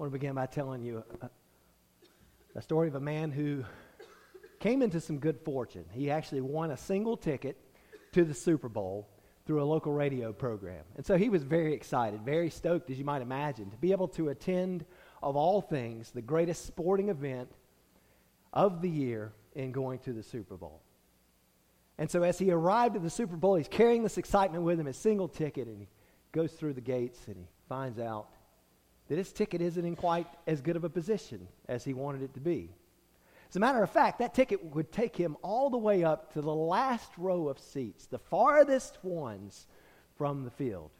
want to begin by telling you uh, a, a story of a man who came into some good fortune. He actually won a single ticket to the Super Bowl through a local radio program. And so he was very excited, very stoked, as you might imagine, to be able to attend, of all things, the greatest sporting event of the year in going to the Super Bowl. And so as he arrived at the Super Bowl, he's carrying this excitement with him, his single ticket, and he goes through the gates and he finds out that his ticket isn't in quite as good of a position as he wanted it to be. As a matter of fact, that ticket would take him all the way up to the last row of seats, the farthest ones from the field.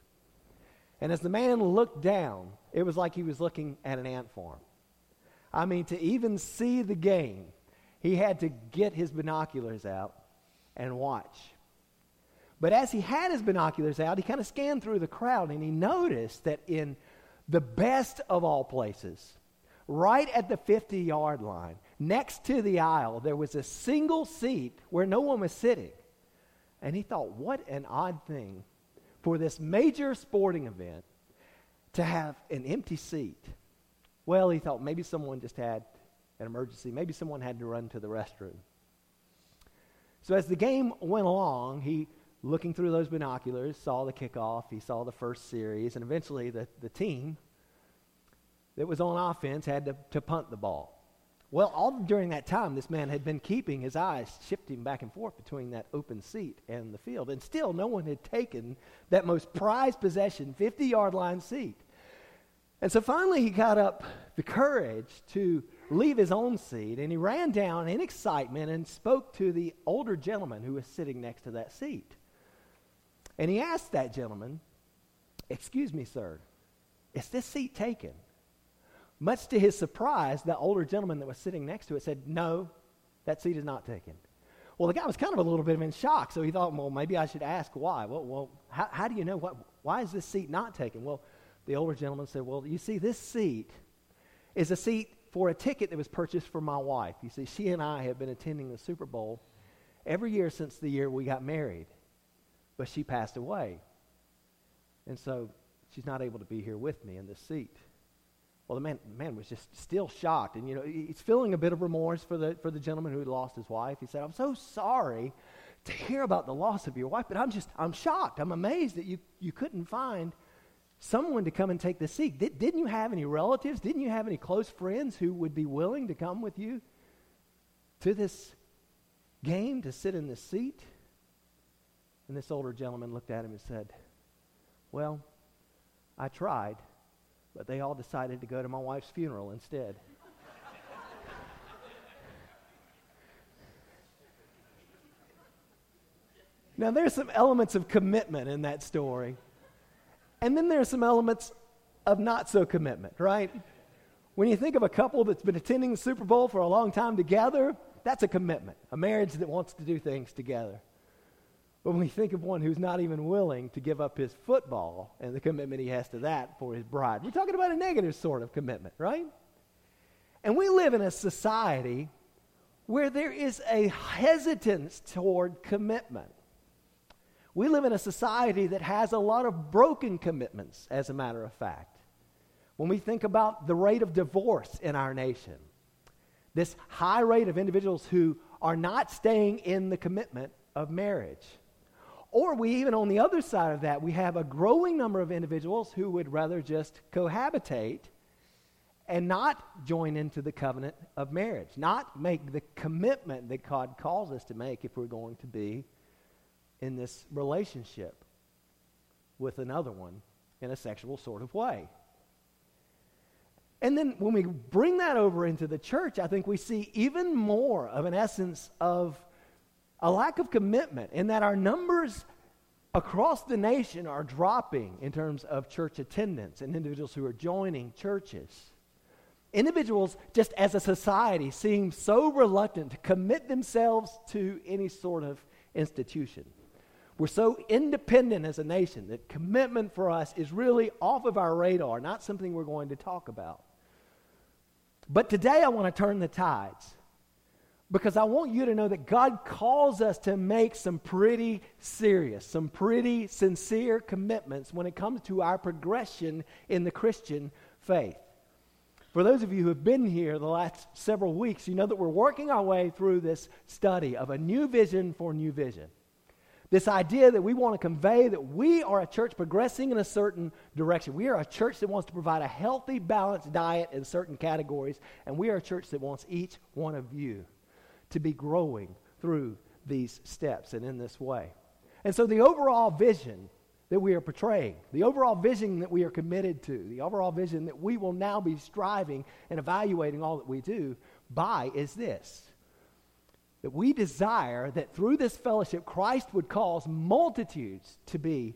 And as the man looked down, it was like he was looking at an ant farm. I mean, to even see the game, he had to get his binoculars out and watch. But as he had his binoculars out, he kind of scanned through the crowd and he noticed that in the best of all places, right at the 50 yard line, next to the aisle, there was a single seat where no one was sitting. And he thought, what an odd thing for this major sporting event to have an empty seat. Well, he thought maybe someone just had an emergency, maybe someone had to run to the restroom. So as the game went along, he looking through those binoculars, saw the kickoff, he saw the first series, and eventually the, the team that was on offense had to, to punt the ball. Well, all during that time, this man had been keeping his eyes shifting back and forth between that open seat and the field. And still, no one had taken that most prized possession, 50 yard line seat. And so finally, he got up the courage to leave his own seat, and he ran down in excitement and spoke to the older gentleman who was sitting next to that seat. And he asked that gentleman, Excuse me, sir, is this seat taken? Much to his surprise, the older gentleman that was sitting next to it said, No, that seat is not taken. Well, the guy was kind of a little bit of in shock, so he thought, Well, maybe I should ask why. Well, well how, how do you know what, why is this seat not taken? Well, the older gentleman said, Well, you see, this seat is a seat for a ticket that was purchased for my wife. You see, she and I have been attending the Super Bowl every year since the year we got married but she passed away. And so she's not able to be here with me in this seat. Well, the man, man was just still shocked. And, you know, he's feeling a bit of remorse for the, for the gentleman who had lost his wife. He said, I'm so sorry to hear about the loss of your wife, but I'm just, I'm shocked. I'm amazed that you, you couldn't find someone to come and take the seat. Did, didn't you have any relatives? Didn't you have any close friends who would be willing to come with you to this game to sit in this seat? And this older gentleman looked at him and said, Well, I tried, but they all decided to go to my wife's funeral instead. now, there's some elements of commitment in that story. And then there's some elements of not so commitment, right? When you think of a couple that's been attending the Super Bowl for a long time together, that's a commitment, a marriage that wants to do things together. But when we think of one who's not even willing to give up his football and the commitment he has to that for his bride, we're talking about a negative sort of commitment, right? And we live in a society where there is a hesitance toward commitment. We live in a society that has a lot of broken commitments, as a matter of fact. When we think about the rate of divorce in our nation, this high rate of individuals who are not staying in the commitment of marriage. Or we even on the other side of that, we have a growing number of individuals who would rather just cohabitate and not join into the covenant of marriage, not make the commitment that God calls us to make if we're going to be in this relationship with another one in a sexual sort of way. And then when we bring that over into the church, I think we see even more of an essence of a lack of commitment in that our numbers across the nation are dropping in terms of church attendance and individuals who are joining churches. Individuals, just as a society, seem so reluctant to commit themselves to any sort of institution. We're so independent as a nation that commitment for us is really off of our radar, not something we're going to talk about. But today I want to turn the tides because I want you to know that God calls us to make some pretty serious, some pretty sincere commitments when it comes to our progression in the Christian faith. For those of you who have been here the last several weeks, you know that we're working our way through this study of a new vision for new vision. This idea that we want to convey that we are a church progressing in a certain direction. We are a church that wants to provide a healthy, balanced diet in certain categories, and we are a church that wants each one of you to be growing through these steps and in this way. And so, the overall vision that we are portraying, the overall vision that we are committed to, the overall vision that we will now be striving and evaluating all that we do by is this that we desire that through this fellowship, Christ would cause multitudes to be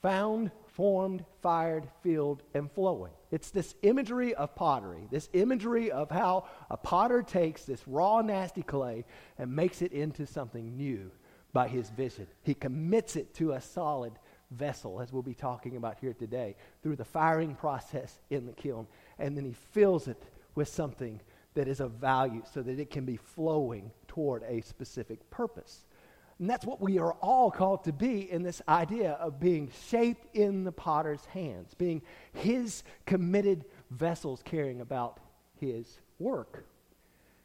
found, formed, fired, filled, and flowing. It's this imagery of pottery, this imagery of how a potter takes this raw, nasty clay and makes it into something new by his vision. He commits it to a solid vessel, as we'll be talking about here today, through the firing process in the kiln. And then he fills it with something that is of value so that it can be flowing toward a specific purpose. And that's what we are all called to be in this idea of being shaped in the potter's hands, being his committed vessels carrying about his work.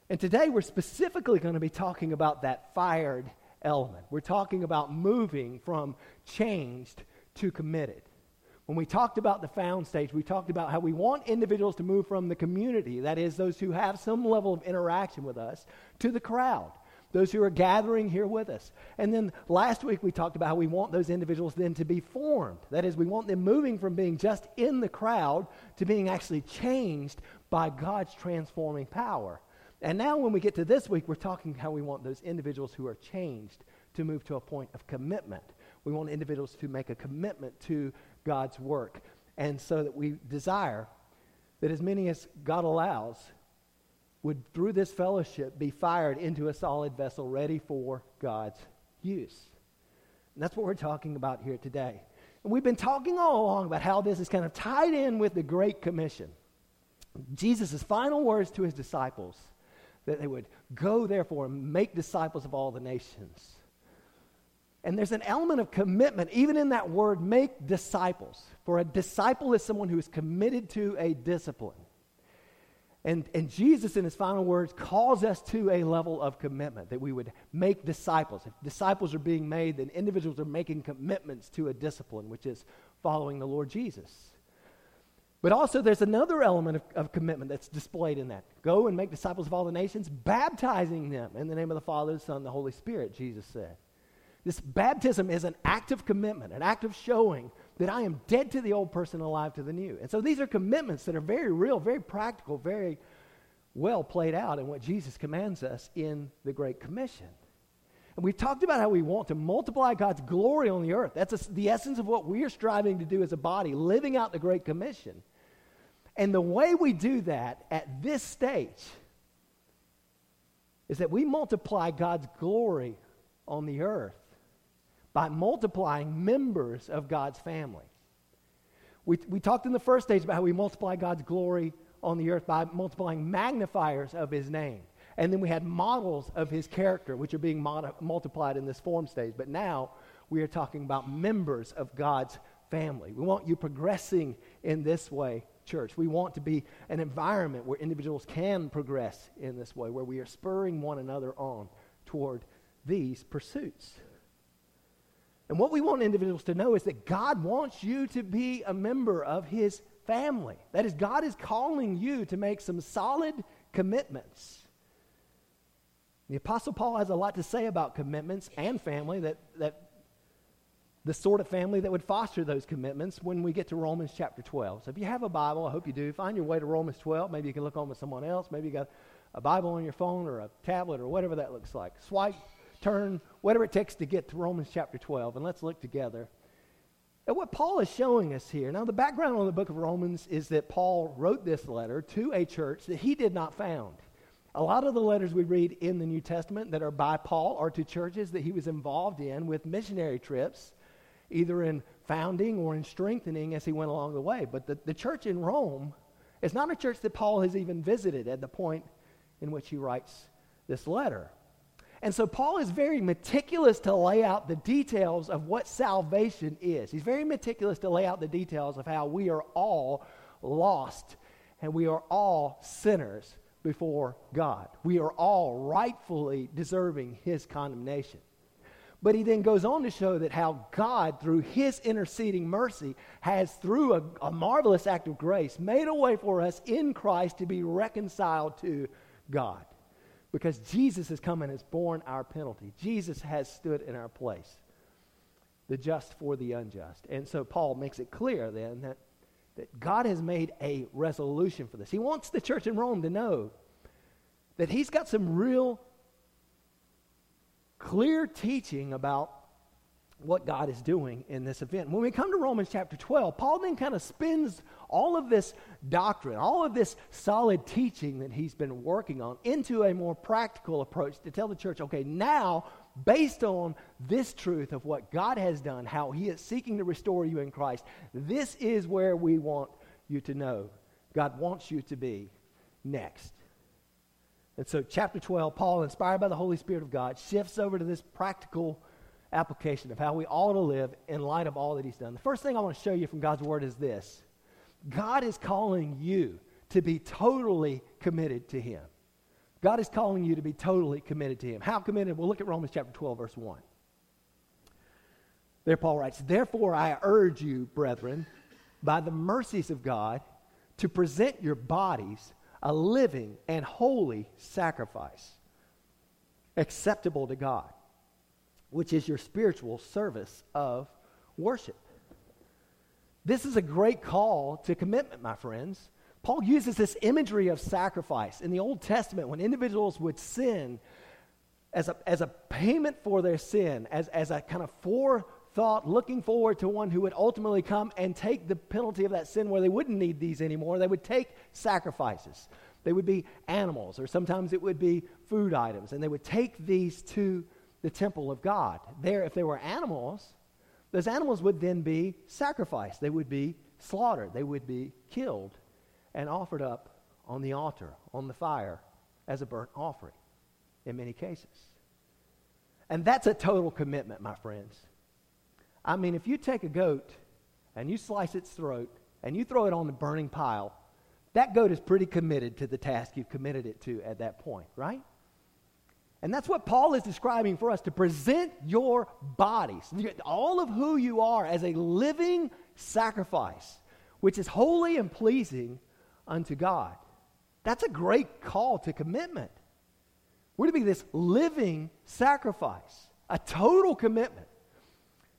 And today we're specifically going to be talking about that fired element. We're talking about moving from changed to committed. When we talked about the found stage, we talked about how we want individuals to move from the community, that is, those who have some level of interaction with us, to the crowd, those who are gathering here with us. And then last week we talked about how we want those individuals then to be formed. That is, we want them moving from being just in the crowd to being actually changed by God's transforming power. And now, when we get to this week, we're talking how we want those individuals who are changed to move to a point of commitment. We want individuals to make a commitment to God's work. And so that we desire that as many as God allows would, through this fellowship, be fired into a solid vessel ready for God's use. And that's what we're talking about here today. And we've been talking all along about how this is kind of tied in with the Great Commission. Jesus' final words to his disciples that they would go, therefore, and make disciples of all the nations. And there's an element of commitment, even in that word, make disciples. For a disciple is someone who is committed to a discipline. And, and Jesus, in his final words, calls us to a level of commitment that we would make disciples. If disciples are being made, then individuals are making commitments to a discipline, which is following the Lord Jesus. But also, there's another element of, of, commitment that's displayed in that. Go and make disciples of all the nations, baptizing them in the name of the Father, the Son, and the Holy Spirit, Jesus said. This baptism is an act of commitment, an act of showing that I am dead to the old person, alive to the new. And so these are commitments that are very real, very practical, very well played out in what Jesus commands us in the Great Commission. And we've talked about how we want to multiply God's glory on the earth. That's a, the essence of what we are striving to do as a body, living out the Great Commission. And the way we do that at this stage is that we multiply God's glory on the earth by multiplying members of God's family. We, we talked in the first stage about how we multiply God's glory on the earth by multiplying magnifiers of his name. And then we had models of his character, which are being mod- multiplied in this form stage. But now we are talking about members of God's family. We want you progressing in this way church. We want to be an environment where individuals can progress in this way, where we are spurring one another on toward these pursuits. And what we want individuals to know is that God wants you to be a member of His family. That is, God is calling you to make some solid commitments. The Apostle Paul has a lot to say about commitments and family that, that the sort of family that would foster those commitments when we get to Romans chapter 12. So if you have a Bible, I hope you do, find your way to Romans 12. Maybe you can look on with someone else. Maybe you got a Bible on your phone or a tablet or whatever that looks like. Swipe, turn, whatever it takes to get to Romans chapter 12. And let's look together at what Paul is showing us here. Now, the background on the book of Romans is that Paul wrote this letter to a church that he did not found. A lot of the letters we read in the New Testament that are by Paul are to churches that he was involved in with missionary trips either in founding or in strengthening as he went along the way. But the, the church in Rome is not a church that Paul has even visited at the point in which he writes this letter. And so Paul is very meticulous to lay out the details of what salvation is. He's very meticulous to lay out the details of how we are all lost and we are all sinners before God. We are all rightfully deserving his condemnation. But he then goes on to show that how God, through his interceding mercy, has, through a, a, marvelous act of grace, made a way for us in Christ to be reconciled to God. Because Jesus has come and has borne our penalty. Jesus has stood in our place, the just for the unjust. And so Paul makes it clear then that, that God has made a resolution for this. He wants the church in Rome to know that he's got some real clear teaching about what God is doing in this event. When we come to Romans chapter 12, Paul then kind of spins all of this doctrine, all of this solid teaching that he's been working on into a more practical approach to tell the church, okay, now, based on this truth of what God has done, how he is seeking to restore you in Christ, this is where we want you to know God wants you to be next. And so, chapter 12, Paul, inspired by the Holy Spirit of God, shifts over to this practical application of how we ought to live in light of all that he's done. The first thing I want to show you from God's word is this God is calling you to be totally committed to him. God is calling you to be totally committed to him. How committed? We'll look at Romans chapter 12, verse 1. There, Paul writes, Therefore, I urge you, brethren, by the mercies of God, to present your bodies a living and holy sacrifice, acceptable to God, which is your spiritual service of worship. This is a great call to commitment, my friends. Paul uses this imagery of sacrifice in the Old Testament when individuals would sin as a, as a payment for their sin, as, as a kind of forethought, looking forward to one who would ultimately come and take the penalty of that sin where they wouldn't need these anymore. They would take sacrifices. They would be animals, or sometimes it would be food items, and they would take these to the temple of God. There, if they were animals, those animals would then be sacrificed. They would be slaughtered. They would be killed and offered up on the altar, on the fire, as a burnt offering in many cases. And that's a total commitment, my friends. I mean, if you take a goat and you slice its throat and you throw it on the burning pile, that goat is pretty committed to the task you've committed it to at that point, right? And that's what Paul is describing for us to present your bodies, all of who you are, as a living sacrifice, which is holy and pleasing unto God. That's a great call to commitment. We're to be this living sacrifice, a total commitment.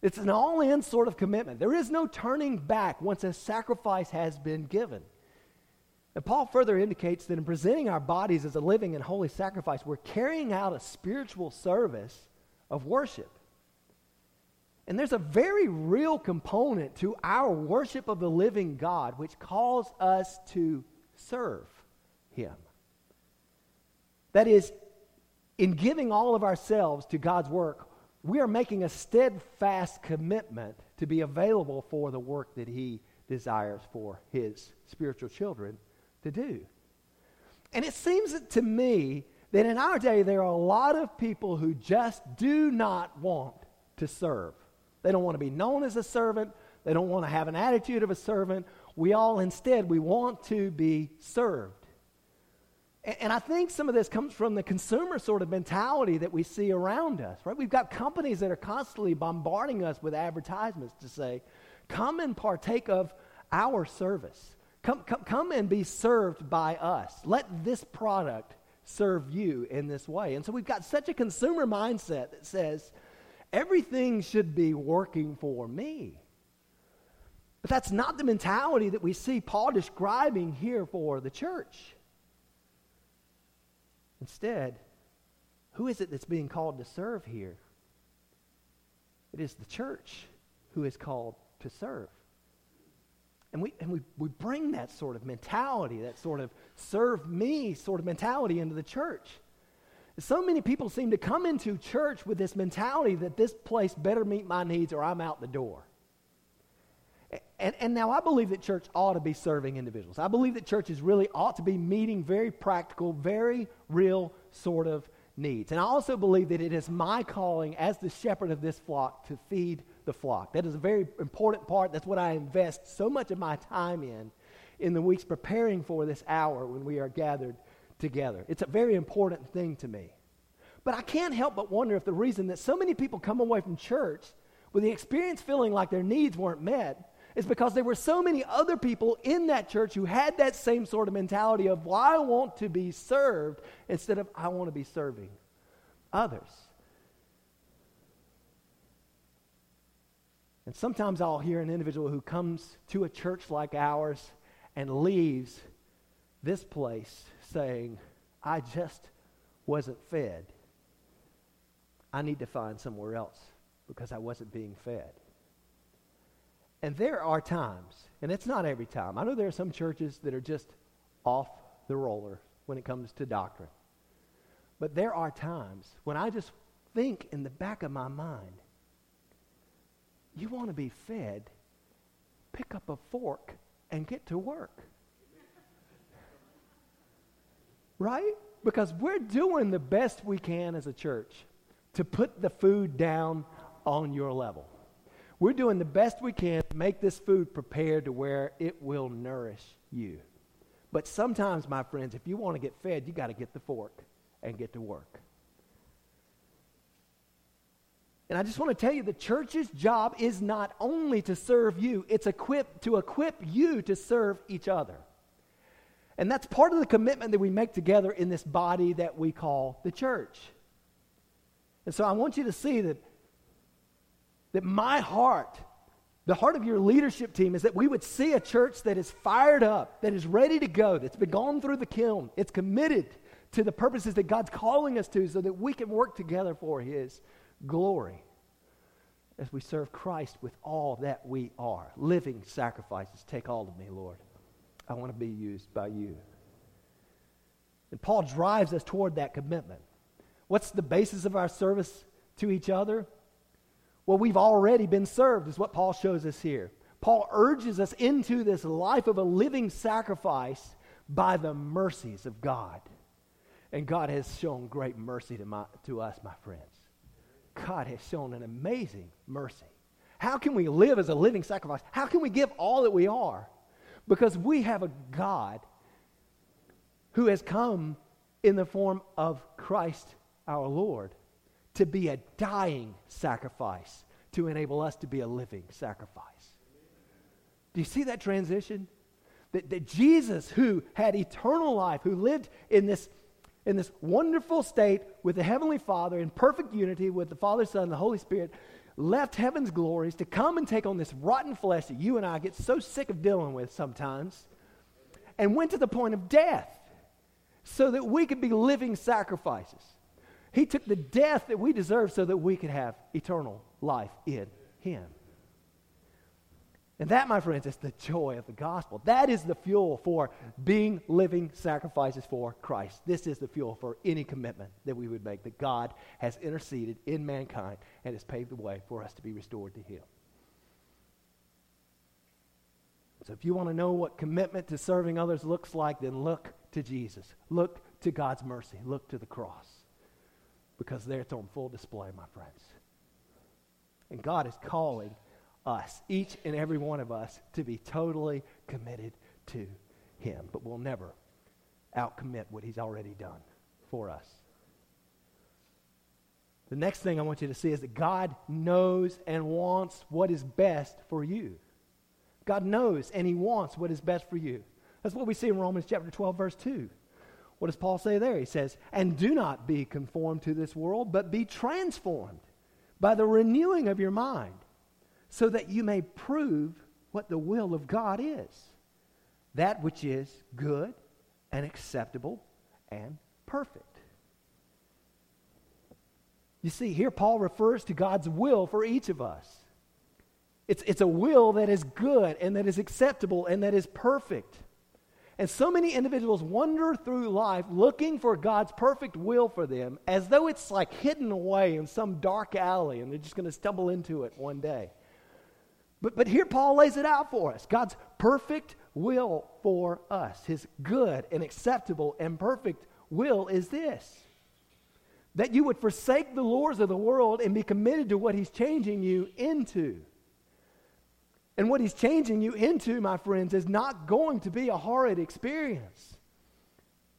It's an all in sort of commitment. There is no turning back once a sacrifice has been given. And Paul further indicates that in presenting our bodies as a living and holy sacrifice, we're carrying out a spiritual service of worship. And there's a very real component to our worship of the living God which calls us to serve Him. That is, in giving all of ourselves to God's work, we are making a steadfast commitment to be available for the work that He desires for His spiritual children to do. And it seems to me that in our day there are a lot of people who just do not want to serve. They don't want to be known as a servant. They don't want to have an attitude of a servant. We all instead we want to be served. And, I think some of this comes from the consumer sort of mentality that we see around us, right? We've got companies that are constantly bombarding us with advertisements to say, "Come and partake of our service." Come, come, come and be served by us. Let this product serve you in this way. And so we've got such a consumer mindset that says everything should be working for me. But that's not the mentality that we see Paul describing here for the church. Instead, who is it that's being called to serve here? It is the church who is called to serve. And we, and we, we bring that sort of mentality, that sort of serve me sort of mentality into the church. So many people seem to come into church with this mentality that this place better meet my needs or I'm out the door. And, and now I believe that church ought to be serving individuals. I believe that churches really ought to be meeting very practical, very real sort of needs. And I also believe that it is my calling as the shepherd of this flock to feed the flock. That is a very important part. That's what I invest so much of my time in, in the weeks preparing for this hour when we are gathered together. It's a very important thing to me. But I can't help but wonder if the reason that so many people come away from church with the experience feeling like their needs weren't met is because there were so many other people in that church who had that same sort of mentality of, well, I want to be served instead of I want to be serving others. And sometimes I'll hear an individual who comes to a church like ours and leaves this place saying, I just wasn't fed. I need to find somewhere else because I wasn't being fed. And there are times, and it's not every time. I know there are some churches that are just off the roller when it comes to doctrine. But there are times when I just think in the back of my mind, you want to be fed, pick up a fork and get to work. right? Because we're doing the best we can as a church to put the food down on your level. We're doing the best we can to make this food prepared to where it will nourish you. But sometimes, my friends, if you want to get fed, you got to get the fork and get to work. And I just want to tell you the church's job is not only to serve you, it's equipped to equip you to serve each other. And that's part of the commitment that we make together in this body that we call the church. And so I want you to see that that my heart, the heart of your leadership team, is that we would see a church that is fired up, that is ready to go, that's been gone through the kiln, it's committed to the purposes that God's calling us to so that we can work together for His glory as we serve Christ with all that we are. Living sacrifices. Take all of me, Lord. I want to be used by you. And Paul drives us toward that commitment. What's the basis of our service to each other? Well, we've already been served, is what Paul shows us here. Paul urges us into this life of a living sacrifice by the mercies of God. And God has shown great mercy to, my, to us, my friends. God has shown an amazing mercy. How can we live as a living sacrifice? How can we give all that we are? Because we have a God who has come in the form of Christ our Lord to be a dying sacrifice to enable us to be a living sacrifice. Do you see that transition? That, that Jesus, who had eternal life, who lived in this, in this wonderful state with the Heavenly Father in perfect unity with the Father, Son, and the Holy Spirit, left heaven's glories to come and take on this rotten flesh that you and I get so sick of dealing with sometimes, and went to the point of death so that we could be living sacrifices. He took the death that we deserve so that we could have eternal life in Him. And that, my friends, is the joy of the gospel. That is the fuel for being living sacrifices for Christ. This is the fuel for any commitment that we would make that God has interceded in mankind and has paved the way for us to be restored to Him. So, if you want to know what commitment to serving others looks like, then look to Jesus. Look to God's mercy. Look to the cross because there it's on full display, my friends. And God is calling us, each and every one of us, to be totally committed to Him. But we'll never outcommit what He's already done for us. The next thing I want you to see is that God knows and wants what is best for you. God knows and He wants what is best for you. That's what we see in Romans chapter 12, verse 2. What does Paul say there? He says, And do not be conformed to this world, but be transformed by the renewing of your mind, so that you may prove what the will of God is that which is good and acceptable and perfect. You see, here Paul refers to God's will for each of us. It's, it's a will that is good and that is acceptable and that is perfect. And so many individuals wander through life looking for God's perfect will for them as though it's like hidden away in some dark alley and they're just going to stumble into it one day. But, but here Paul lays it out for us God's perfect will for us, his good and acceptable and perfect will is this that you would forsake the lures of the world and be committed to what he's changing you into. And what he's changing you into, my friends, is not going to be a horrid experience.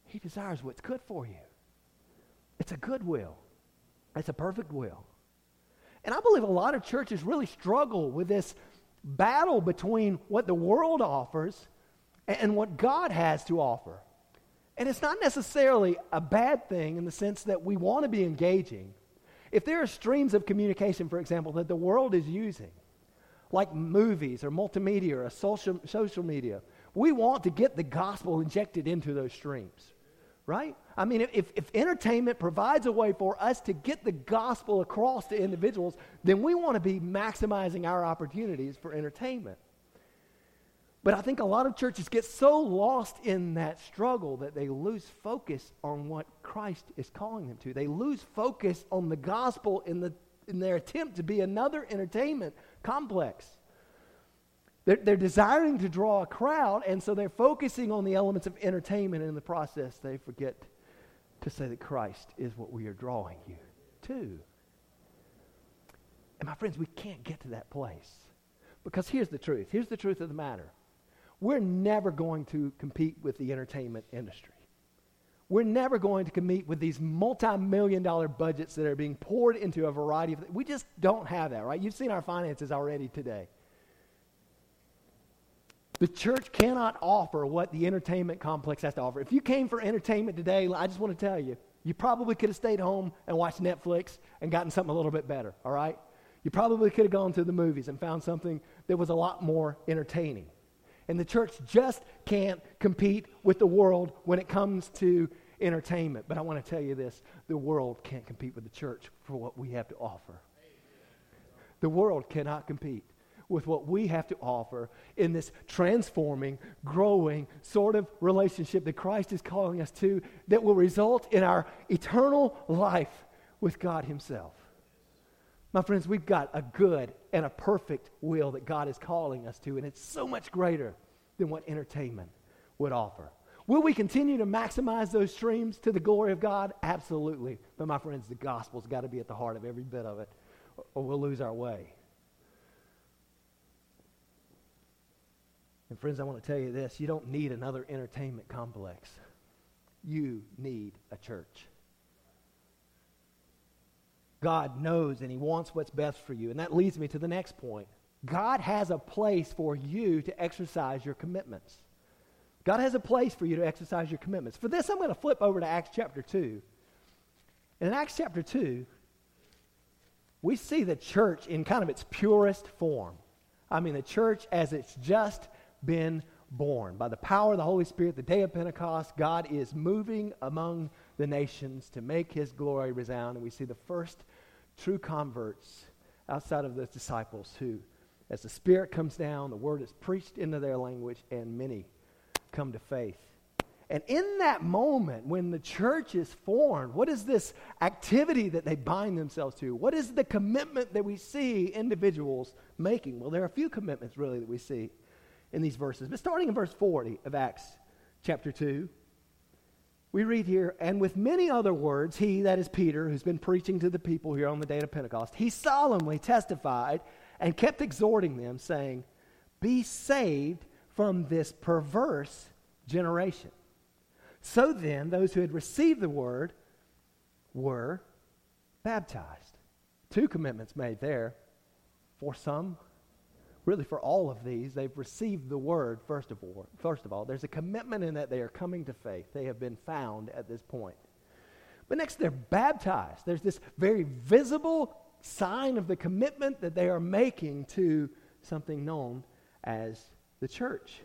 He desires what's good for you. It's a good will, it's a perfect will. And I believe a lot of churches really struggle with this battle between what the world offers and what God has to offer. And it's not necessarily a bad thing in the sense that we want to be engaging. If there are streams of communication, for example, that the world is using, like movies or multimedia or social, social media, we want to get the gospel injected into those streams, right? I mean, if, if entertainment provides a way for us to get the gospel across to individuals, then we want to be maximizing our opportunities for entertainment. But I think a lot of churches get so lost in that struggle that they lose focus on what Christ is calling them to. They lose focus on the gospel in, the, in their attempt to be another entertainment complex. They're, they're desiring to draw a crowd, and so they're focusing on the elements of entertainment, in the process, they forget to say that Christ is what we are drawing you to. And my friends, we can't get to that place. Because here's the truth. Here's the truth of the matter. We're never going to compete with the entertainment industry. We're never going to compete with these multi-million dollar budgets that are being poured into a variety of we just don't have that, right? You've seen our finances already today. The church cannot offer what the entertainment complex has to offer. If you came for entertainment today, I just want to tell you, you probably could have stayed home and watched Netflix and gotten something a little bit better, all right? You probably could have gone to the movies and found something that was a lot more entertaining. And the church just can't compete with the world when it comes to entertainment. But I want to tell you this the world can't compete with the church for what we have to offer. The world cannot compete with what we have to offer in this transforming, growing sort of relationship that Christ is calling us to that will result in our eternal life with God Himself. My friends, we've got a good and a perfect will that God is calling us to, and it's so much greater than what entertainment would offer. Will we continue to maximize those streams to the glory of God? Absolutely. But my friends, the gospel's got to be at the heart of every bit of it, or we'll lose our way. And friends, I want to tell you this you don't need another entertainment complex. You need a church. God knows and He wants what's best for you. And that leads me to the next point. God has a place for you to exercise your commitments. God has a place for you to exercise your commitments. For this, I'm going to flip over to Acts chapter 2. And in Acts chapter 2, we see the church in kind of its purest form. I mean, the church as it's just been born. By the power of the Holy Spirit, the day of Pentecost, God is moving among the nations to make his glory resound. And we see the first true converts outside of those disciples who, as the Spirit comes down, the word is preached into their language, and many come to faith. And in that moment, when the church is formed, what is this activity that they bind themselves to? What is the commitment that we see individuals making? Well, there are a few commitments, really, that we see in these verses. But starting in verse 40 of Acts chapter 2, we read here, and with many other words, he, that is Peter, who's been preaching to the people here on the day of Pentecost, he solemnly testified and kept exhorting them, saying, Be saved from this perverse generation. So then, those who had received the word were baptized. Two commitments made there. For some, really for all of these, they've received the word first of all. First of all, there's a commitment in that they are coming to faith. They have been found at this point. But next, they're baptized. There's this very visible sign of the commitment that they are making to something known as the church.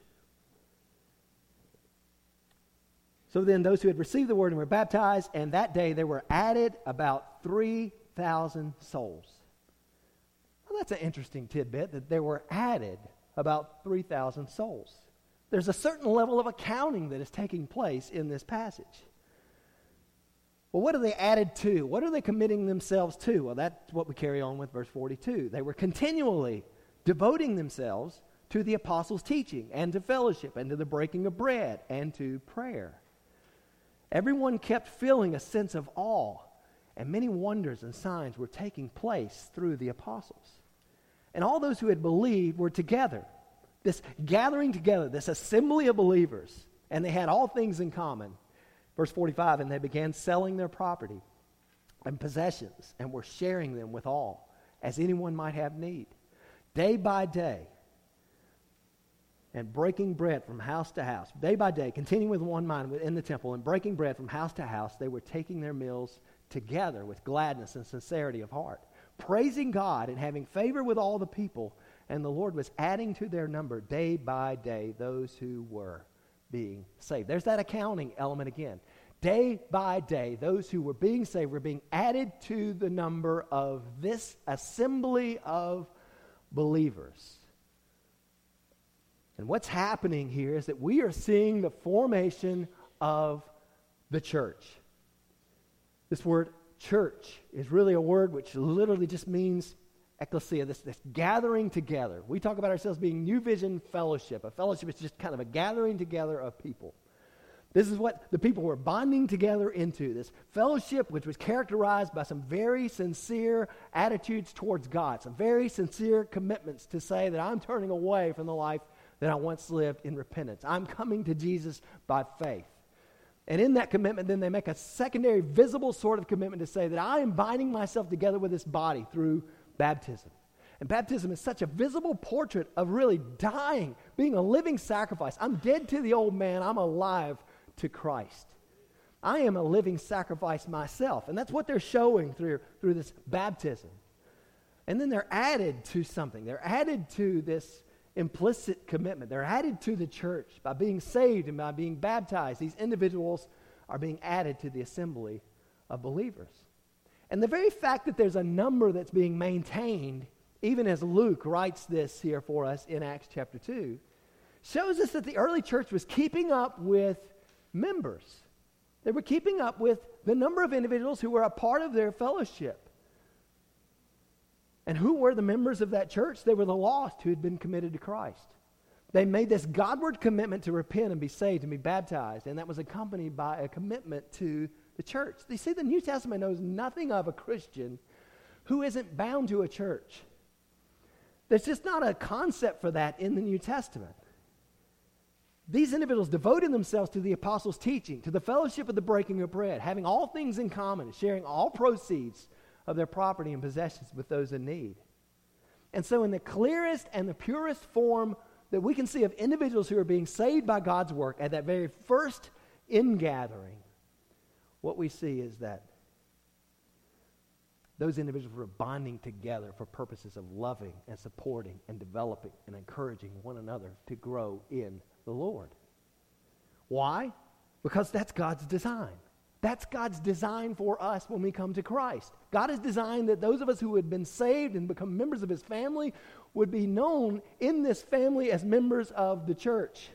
So then, those who had received the word and were baptized, and that day there were added about 3,000 souls. Well, that's an interesting tidbit that there were added about 3,000 souls. There's a certain level of accounting that is taking place in this passage. Well, what are they added to? What are they committing themselves to? Well, that's what we carry on with verse 42. They were continually devoting themselves to the apostles' teaching and to fellowship and to the breaking of bread and to prayer. Everyone kept feeling a sense of awe, and many wonders and signs were taking place through the apostles. And all those who had believed were together. This gathering together, this assembly of believers, and they had all things in common. Verse 45 And they began selling their property and possessions and were sharing them with all, as anyone might have need. Day by day, and breaking bread from house to house. Day by day, continuing with one mind within the temple and breaking bread from house to house, they were taking their meals together with gladness and sincerity of heart, praising God and having favor with all the people. And the Lord was adding to their number day by day those who were being saved. There's that accounting element again. Day by day, those who were being saved were being added to the number of this assembly of believers. And what's happening here is that we are seeing the formation of the church. This word church is really a word which literally just means ecclesia, this, this gathering together. We talk about ourselves being New Vision Fellowship. A fellowship is just kind of a gathering together of people. This is what the people were bonding together into this fellowship, which was characterized by some very sincere attitudes towards God, some very sincere commitments to say that I'm turning away from the life that I once lived in repentance. I'm coming to Jesus by faith. And in that commitment, then they make a secondary, visible sort of commitment to say that I am binding myself together with this body through baptism. And baptism is such a visible portrait of really dying, being a living sacrifice. I'm dead to the old man, I'm alive to Christ. I am a living sacrifice myself. And that's what they're showing through, through this baptism. And then they're added to something. They're added to this implicit commitment. They're added to the church by being saved and by being baptized. These individuals are being added to the assembly of believers. And the very fact that there's a number that's being maintained, even as Luke writes this here for us in Acts chapter 2, shows us that the early church was keeping up with members. They were keeping up with the number of individuals who were a part of their fellowship. And who were the members of that church? They were the lost who had been committed to Christ. They made this Godward commitment to repent and be saved and be baptized, and that was accompanied by a commitment to the church. You see, the New Testament knows nothing of a Christian who isn't bound to a church. There's just not a concept for that in the New Testament. These individuals devoted themselves to the apostles' teaching, to the fellowship of the breaking of bread, having all things in common, sharing all proceeds of their property and possessions with those in need. And so, in the clearest and the purest form that we can see of individuals who are being saved by God's work at that very first ingathering, what we see is that those individuals were bonding together for purposes of loving and supporting and developing and encouraging one another to grow in the Lord. Why? Because that's God's design. That's God's design for us when we come to Christ. God has designed that those of us who had been saved and become members of his family would be known in this family as members of the church.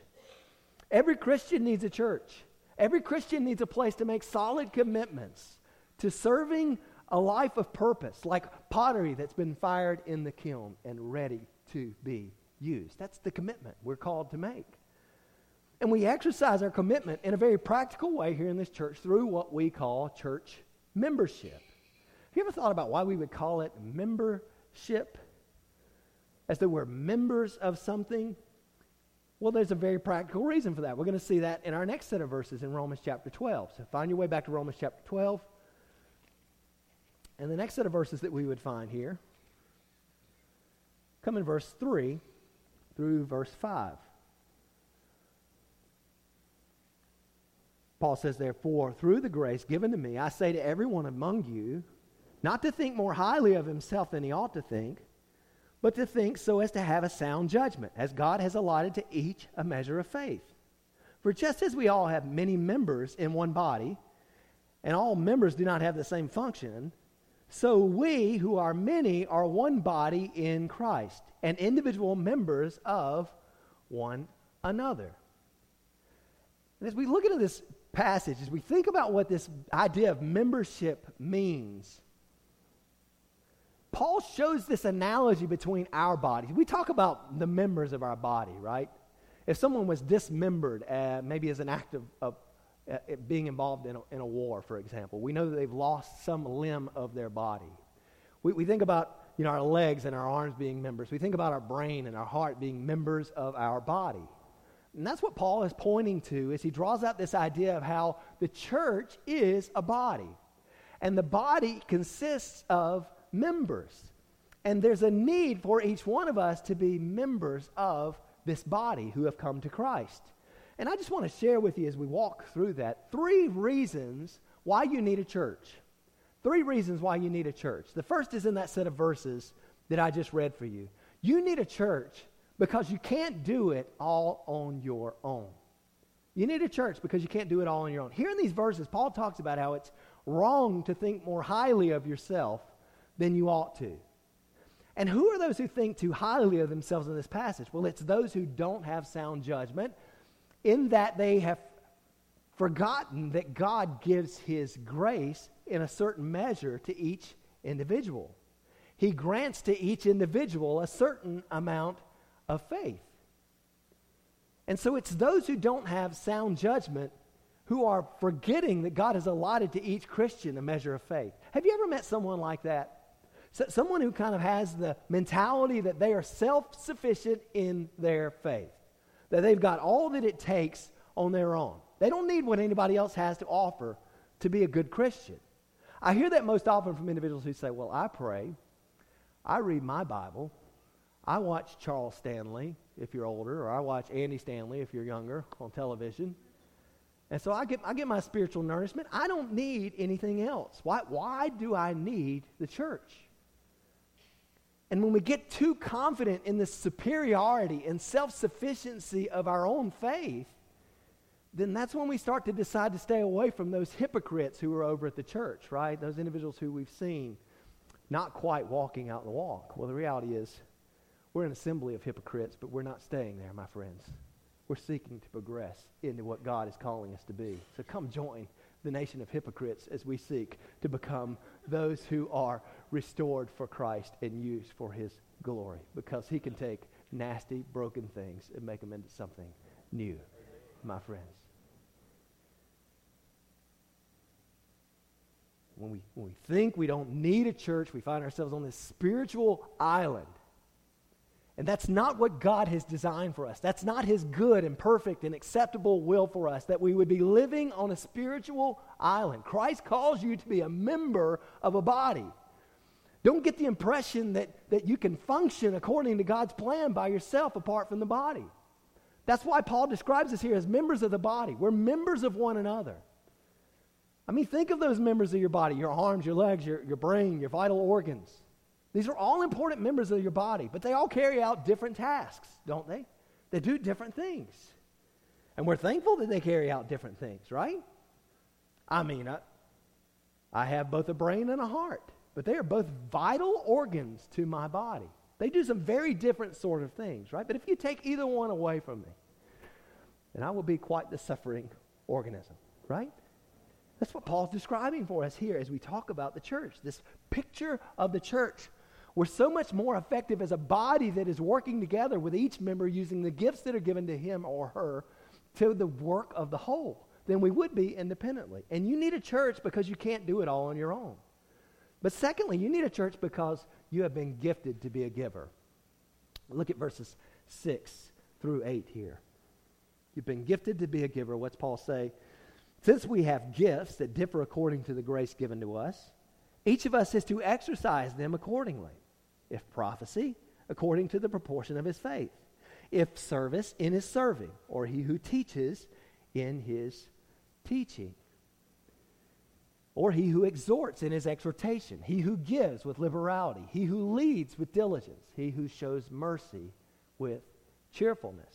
Every Christian needs a church. Every Christian needs a place to make solid commitments to serving a life of purpose, like pottery that's been fired in the kiln and ready to be used. That's the commitment we're called to make. And we exercise our commitment in a very practical way here in this church through what we call church membership. Have you ever thought about why we would call it membership? As though we're members of something? Well, there's a very practical reason for that. We're going to see that in our next set of verses in Romans chapter 12. So find your way back to Romans chapter 12. And the next set of verses that we would find here come in verse 3 through verse 5. Paul says, therefore, through the grace given to me, I say to everyone among you, not to think more highly of himself than he ought to think, but to think so as to have a sound judgment, as God has allotted to each a measure of faith. For just as we all have many members in one body, and all members do not have the same function, so we who are many are one body in Christ, and individual members of one another. And as we look into this passage, as we think about what this idea of membership means, Paul shows this analogy between our bodies. We talk about the members of our body, right? If someone was dismembered, uh, maybe as an act of, of uh, being involved in a, in a war, for example, we know that they've lost some limb of their body. We, we think about you know, our legs and our arms being members. We think about our brain and our heart being members of our body. And that's what Paul is pointing to as he draws out this idea of how the church is a body. And the body consists of members. And there's a need for each one of us to be members of this body who have come to Christ. And I just want to share with you as we walk through that three reasons why you need a church. Three reasons why you need a church. The first is in that set of verses that I just read for you. You need a church because you can't do it all on your own. You need a church because you can't do it all on your own. Here in these verses, Paul talks about how it's wrong to think more highly of yourself than you ought to. And who are those who think too highly of themselves in this passage? Well, it's those who don't have sound judgment, in that they have forgotten that God gives His grace in a certain measure to each individual. He grants to each individual a certain amount of faith. And so it's those who don't have sound judgment who are forgetting that God has allotted to each Christian a measure of faith. Have you ever met someone like that? So, someone who kind of has the mentality that they are self sufficient in their faith, that they've got all that it takes on their own. They don't need what anybody else has to offer to be a good Christian. I hear that most often from individuals who say, Well, I pray, I read my Bible, I watch Charles Stanley if you're older, or I watch Andy Stanley if you're younger on television. And so I get, I get my spiritual nourishment. I don't need anything else. Why, why do I need the church? And when we get too confident in the superiority and self sufficiency of our own faith, then that's when we start to decide to stay away from those hypocrites who are over at the church, right? Those individuals who we've seen not quite walking out the walk. Well, the reality is, we're an assembly of hypocrites, but we're not staying there, my friends. We're seeking to progress into what God is calling us to be. So come join the nation of hypocrites as we seek to become those who are restored for Christ and used for his glory because he can take nasty, broken things and make them into something new, my friends. When we, when we think we don't need a church, we find ourselves on this spiritual island. And that's not what God has designed for us. That's not His good and perfect and acceptable will for us, that we would be living on a spiritual island. Christ calls you to be a member of a body. Don't get the impression that, that you can function according to God's plan by yourself apart from the body. That's why Paul describes us here as members of the body. We're members of one another. I mean, think of those members of your body your arms, your legs, your, your brain, your vital organs. These are all important members of your body, but they all carry out different tasks, don't they? They do different things. And we're thankful that they carry out different things, right? I mean, I, I have both a brain and a heart, but they are both vital organs to my body. They do some very different sort of things, right? But if you take either one away from me, then I will be quite the suffering organism, right? That's what Paul's describing for us here as we talk about the church. This picture of the church. We're so much more effective as a body that is working together with each member using the gifts that are given to him or her to the work of the whole than we would be independently. And you need a church because you can't do it all on your own. But secondly, you need a church because you have been gifted to be a giver. Look at verses 6 through 8 here. You've been gifted to be a giver. What's Paul say? Since we have gifts that differ according to the grace given to us, each of us is to exercise them accordingly. If prophecy, according to the proportion of his faith. If service, in his serving, or he who teaches, in his teaching. Or he who exhorts in his exhortation, he who gives with liberality, he who leads with diligence, he who shows mercy with cheerfulness.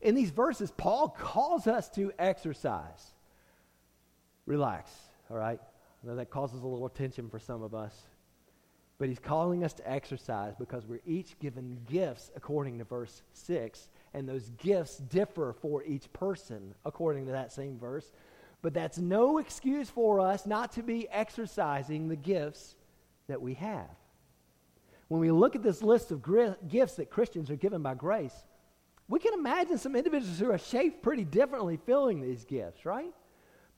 In these verses, Paul calls us to exercise relax, all right? I know that causes a little tension for some of us. But he's calling us to exercise because we're each given gifts according to verse 6. And those gifts differ for each person according to that same verse. But that's no excuse for us not to be exercising the gifts that we have. When we look at this list of gri- gifts that Christians are given by grace, we can imagine some individuals who are shaped pretty differently filling these gifts, right?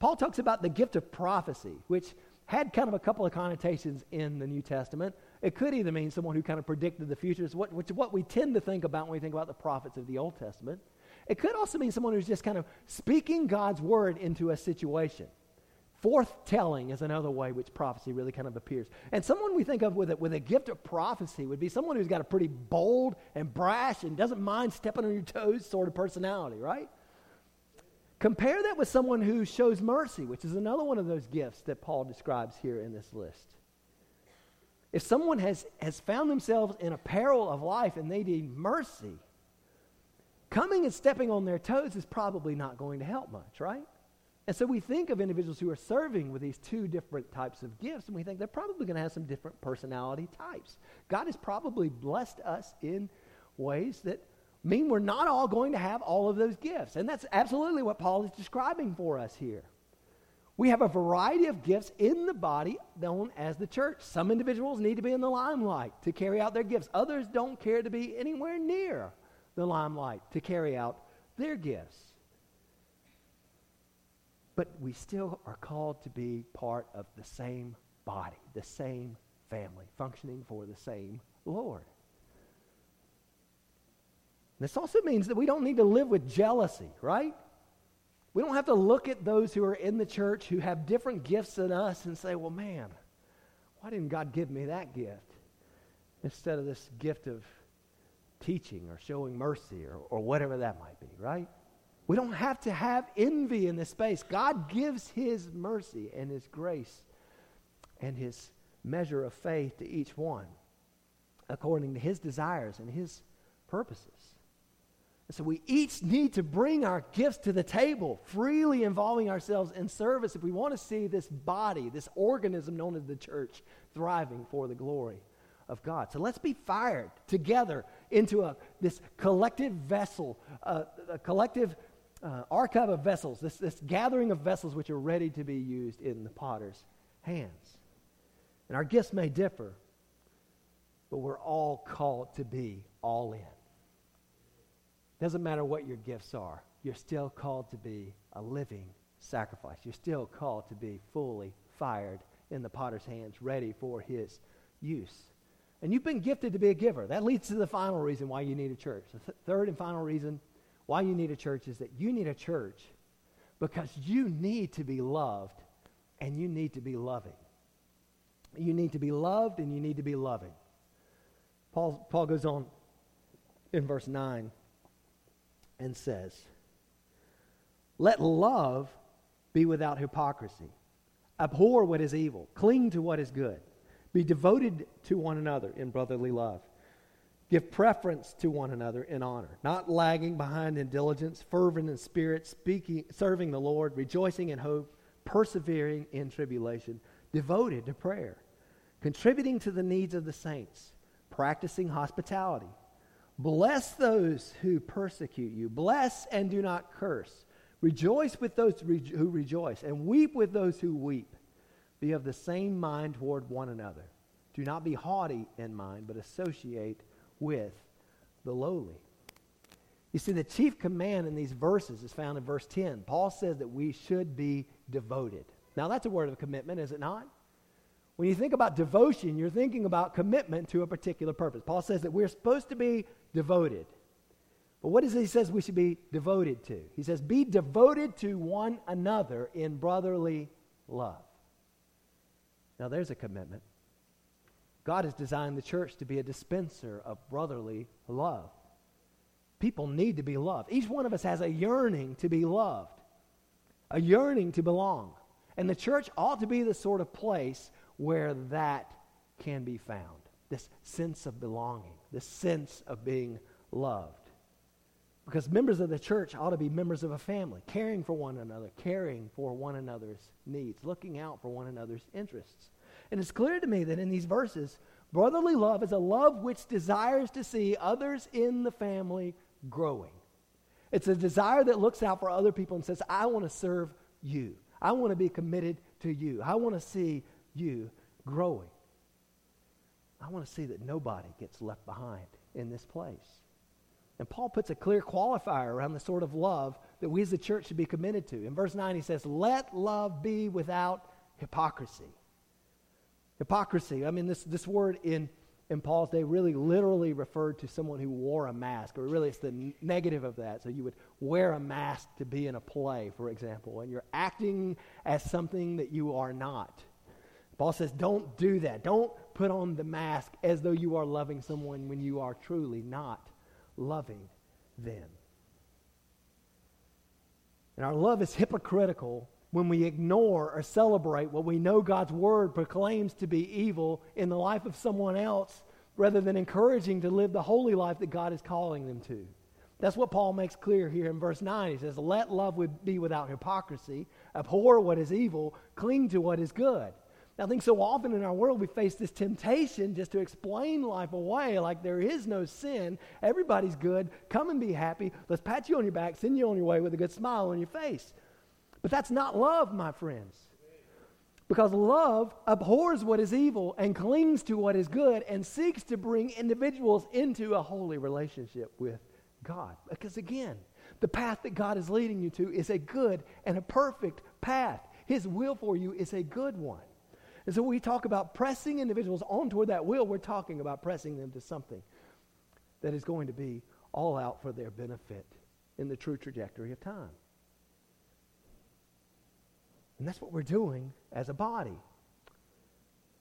Paul talks about the gift of prophecy, which had kind of a couple of connotations in the New Testament. It could either mean someone who kind of predicted the future, which is what we tend to think about when we think about the prophets of the Old Testament. It could also mean someone who's just kind of speaking God's word into a situation. Forthtelling is another way which prophecy really kind of appears. And someone we think of with a, with a gift of prophecy would be someone who's got a pretty bold and brash and doesn't mind stepping on your toes sort of personality, right? Compare that with someone who shows mercy, which is another one of those gifts that Paul describes here in this list. If someone has, has found themselves in a peril of life and they need mercy, coming and stepping on their toes is probably not going to help much, right? And so we think of individuals who are serving with these two different types of gifts, and we think they're probably going to have some different personality types. God has probably blessed us in ways that mean we're not all going to have all of those gifts. And that's absolutely what Paul is describing for us here. We have a variety of gifts in the body known as the church. Some individuals need to be in the limelight to carry out their gifts, others don't care to be anywhere near the limelight to carry out their gifts. But we still are called to be part of the same body, the same family, functioning for the same Lord. This also means that we don't need to live with jealousy, right? We don't have to look at those who are in the church who have different gifts than us and say, well, man, why didn't God give me that gift instead of this gift of teaching or showing mercy or, or whatever that might be, right? We don't have to have envy in this space. God gives His mercy and His grace and His measure of faith to each one according to His desires and His purposes. So we each need to bring our gifts to the table, freely involving ourselves in service if we want to see this body, this organism known as the church, thriving for the glory of God. So let's be fired together into a, this collective vessel, uh, a collective uh, archive of vessels, this, this gathering of vessels which are ready to be used in the potter's hands. And our gifts may differ, but we're all called to be all in. Doesn't matter what your gifts are, you're still called to be a living sacrifice. You're still called to be fully fired in the potter's hands, ready for his use. And you've been gifted to be a giver. That leads to the final reason why you need a church. The th- third and final reason why you need a church is that you need a church because you need to be loved and you need to be loving. You need to be loved and you need to be loving. Paul, Paul goes on in verse 9 and says, Let love be without hypocrisy. Abhor what is evil, cling to what is good. Be devoted to one another in brotherly love. Give preference to one another in honor, not lagging behind in diligence, fervent in spirit, speaking, serving the Lord, rejoicing in hope, persevering in tribulation, devoted to prayer, contributing to the needs of the saints, practicing hospitality. Bless those who persecute you. Bless and do not curse. Rejoice with those who rejoice, and weep with those who weep. Be of the same mind toward one another. Do not be haughty in mind, but associate with the lowly. You see, the chief command in these verses is found in verse 10. Paul says that we should be devoted. Now, that's a word of commitment, is it not? When you think about devotion, you're thinking about commitment to a particular purpose. Paul says that we're supposed to be devoted. But what does he says we should be devoted to? He says, be devoted to one another in brotherly love. Now, there's a commitment. God has designed the church to be a dispenser of brotherly love. People need to be loved. Each one of us has a yearning to be loved, a yearning to belong. And the church ought to be the sort of place where that can be found this sense of belonging, this sense of being loved. Because members of the church ought to be members of a family, caring for one another, caring for one another's needs, looking out for one another's interests. And it's clear to me that in these verses, brotherly love is a love which desires to see others in the family growing. It's a desire that looks out for other people and says, I want to serve you. I want to be committed to you. I want to see you growing. I want to see that nobody gets left behind in this place. And Paul puts a clear qualifier around the sort of love that we as the church should be committed to. In verse 9, he says, Let love be without hypocrisy. Hypocrisy. I mean, this, this word in, in Paul's day really literally referred to someone who wore a mask, or really it's the negative of that. So you would wear a mask to be in a play, for example, and you're acting as something that you are not. Paul says, don't do that. Don't put on the mask as though you are loving someone when you are truly not loving them. And our love is hypocritical when we ignore or celebrate what we know God's word proclaims to be evil in the life of someone else rather than encouraging to live the holy life that God is calling them to. That's what Paul makes clear here in verse 9. He says, Let love be without hypocrisy, abhor what is evil, cling to what is good. I think so often in our world we face this temptation just to explain life away like there is no sin. Everybody's good. Come and be happy. Let's pat you on your back, send you on your way with a good smile on your face. But that's not love, my friends. Because love abhors what is evil and clings to what is good and seeks to bring individuals into a holy relationship with God. Because again, the path that God is leading you to is a good and a perfect path. His will for you is a good one. And so when we talk about pressing individuals on toward that will, we're talking about pressing them to something that is going to be all out for their benefit in the true trajectory of time. And that's what we're doing as a body.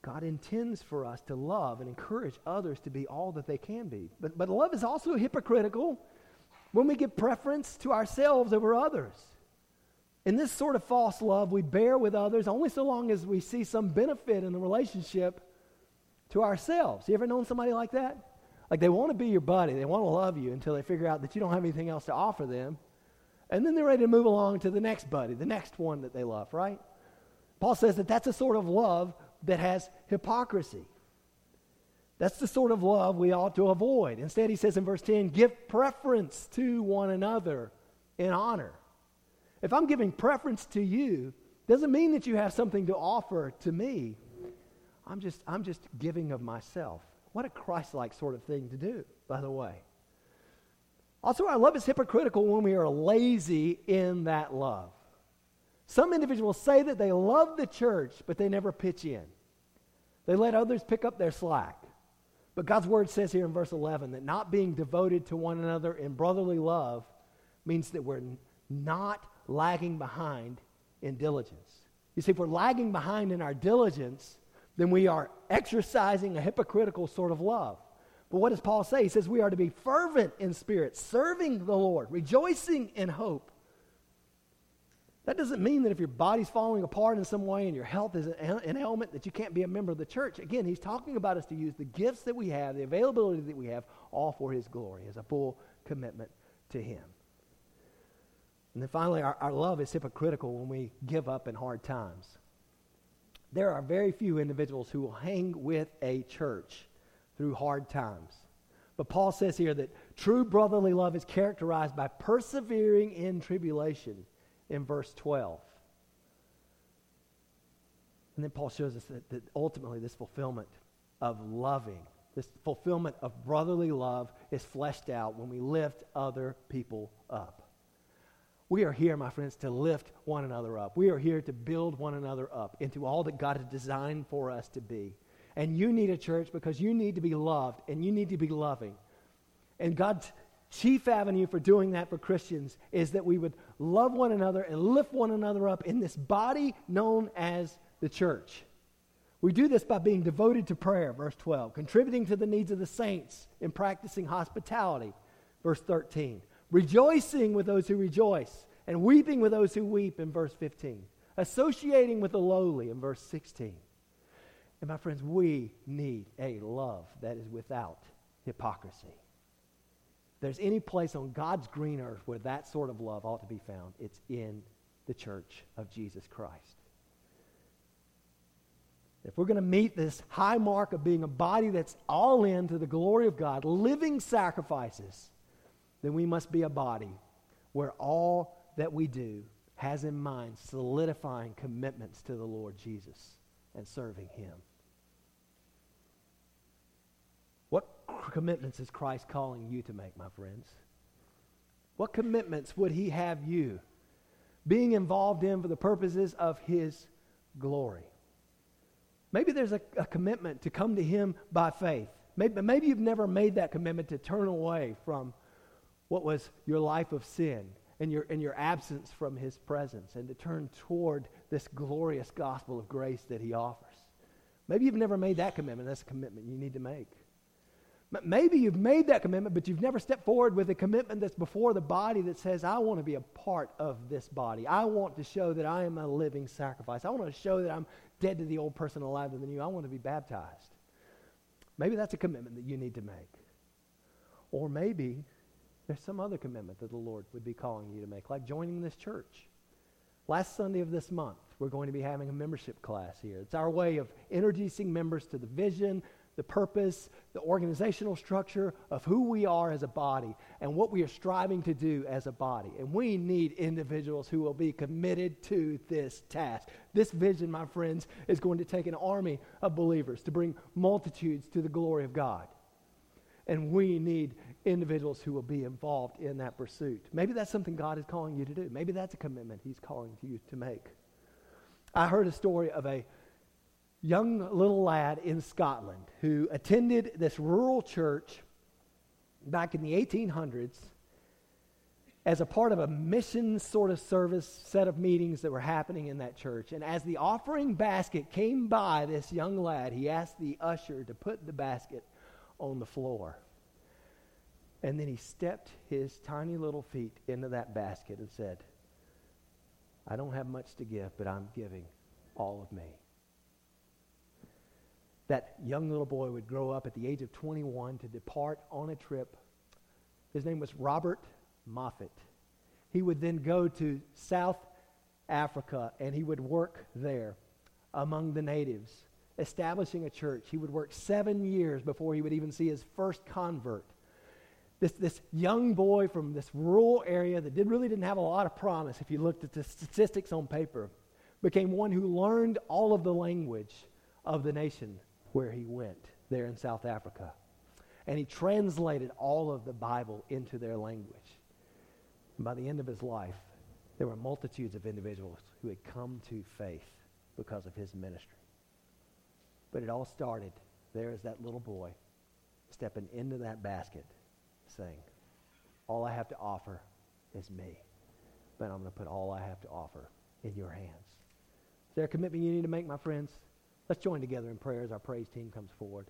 God intends for us to love and encourage others to be all that they can be. But, but love is also hypocritical when we give preference to ourselves over others. In this sort of false love, we bear with others only so long as we see some benefit in the relationship to ourselves. You ever known somebody like that? Like they want to be your buddy, they want to love you until they figure out that you don't have anything else to offer them. And then they're ready to move along to the next buddy, the next one that they love, right? Paul says that that's a sort of love that has hypocrisy. That's the sort of love we ought to avoid. Instead, he says in verse 10 give preference to one another in honor. If I'm giving preference to you, doesn't mean that you have something to offer to me. I'm just, I'm just giving of myself. What a Christ like sort of thing to do, by the way. Also, our love is hypocritical when we are lazy in that love. Some individuals say that they love the church, but they never pitch in. They let others pick up their slack. But God's word says here in verse 11 that not being devoted to one another in brotherly love means that we're not lagging behind in diligence. You see, if we're lagging behind in our diligence, then we are exercising a hypocritical sort of love. But what does Paul say? He says we are to be fervent in spirit, serving the Lord, rejoicing in hope. That doesn't mean that if your body's falling apart in some way and your health is an ailment that you can't be a member of the church. Again, he's talking about us to use the gifts that we have, the availability that we have, all for his glory as a full commitment to him. And then finally, our, our love is hypocritical when we give up in hard times. There are very few individuals who will hang with a church through hard times. But Paul says here that true brotherly love is characterized by persevering in tribulation in verse 12. And then Paul shows us that, that ultimately this fulfillment of loving, this fulfillment of brotherly love is fleshed out when we lift other people up. We are here, my friends, to lift one another up. We are here to build one another up into all that God has designed for us to be. And you need a church because you need to be loved and you need to be loving. And God's chief avenue for doing that for Christians is that we would love one another and lift one another up in this body known as the church. We do this by being devoted to prayer, verse 12, contributing to the needs of the saints and practicing hospitality, verse 13, rejoicing with those who rejoice, and weeping with those who weep in verse 15, associating with the lowly in verse 16. And my friends, we need a love that is without hypocrisy. There's any place on God's green earth where that sort of love ought to be found, it's in the church of Jesus Christ. If we're going to meet this high mark of being a body that's all in to the glory of God, living sacrifices, then we must be a body where all that we do has in mind solidifying commitments to the Lord Jesus and serving Him. What commitments is Christ calling you to make, my friends? What commitments would He have you being involved in for the purposes of His glory? Maybe there's a, a commitment to come to Him by faith. Maybe, maybe you've never made that commitment to turn away from what was your life of sin and your, and your absence from His presence and to turn toward this glorious gospel of grace that He offers. Maybe you've never made that commitment. That's a commitment you need to make. Maybe you've made that commitment, but you've never stepped forward with a commitment that's before the body that says, I want to be a part of this body. I want to show that I am a living sacrifice. I want to show that I'm dead to the old person, alive to the new. I want to be baptized. Maybe that's a commitment that you need to make. Or maybe there's some other commitment that the Lord would be calling you to make, like joining this church. Last Sunday of this month, we're going to be having a membership class here. It's our way of introducing members to the vision, the purpose, the organizational structure of who we are as a body and what we are striving to do as a body. And we need individuals who will be committed to this task. This vision, my friends, is going to take an army of believers to bring multitudes to the glory of God. And we need individuals who will be involved in that pursuit. Maybe that's something God is calling you to do. Maybe that's a commitment He's calling you to make. I heard a story of a young little lad in Scotland who attended this rural church back in the 1800s as a part of a mission sort of service set of meetings that were happening in that church. And as the offering basket came by this young lad, he asked the usher to put the basket on the floor. And then he stepped his tiny little feet into that basket and said, I don't have much to give, but I'm giving all of me that young little boy would grow up at the age of 21 to depart on a trip. His name was Robert Moffat. He would then go to South Africa and he would work there among the natives, establishing a church. He would work seven years before he would even see his first convert. This, this young boy from this rural area that did, really didn't have a lot of promise if you looked at the statistics on paper became one who learned all of the language of the nation where he went there in South Africa. And he translated all of the Bible into their language. And by the end of his life, there were multitudes of individuals who had come to faith because of his ministry. But it all started there as that little boy stepping into that basket saying, All I have to offer is me. But I'm going to put all I have to offer in your hands. Is there a commitment you need to make, my friends? Let's join together in prayer as our praise team comes forward.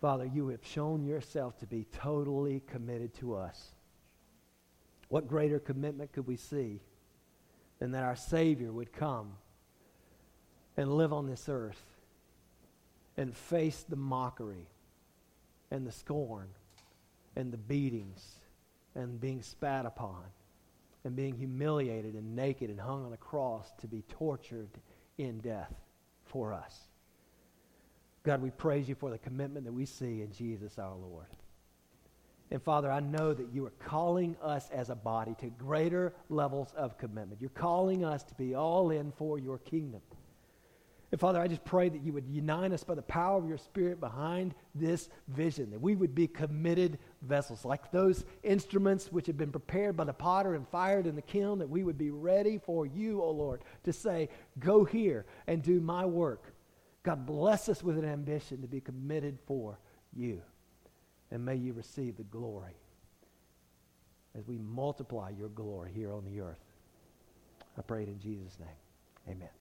Father, you have shown yourself to be totally committed to us. What greater commitment could we see than that our Savior would come and live on this earth and face the mockery and the scorn and the beatings and being spat upon and being humiliated and naked and hung on a cross to be tortured in death for us. God, we praise you for the commitment that we see in Jesus our Lord. And Father, I know that you are calling us as a body to greater levels of commitment. You're calling us to be all in for your kingdom. And Father, I just pray that you would unite us by the power of your Spirit behind this vision, that we would be committed vessels, like those instruments which have been prepared by the potter and fired in the kiln, that we would be ready for you, O Lord, to say, Go here and do my work. God, bless us with an ambition to be committed for you. And may you receive the glory as we multiply your glory here on the earth. I pray it in Jesus' name. Amen.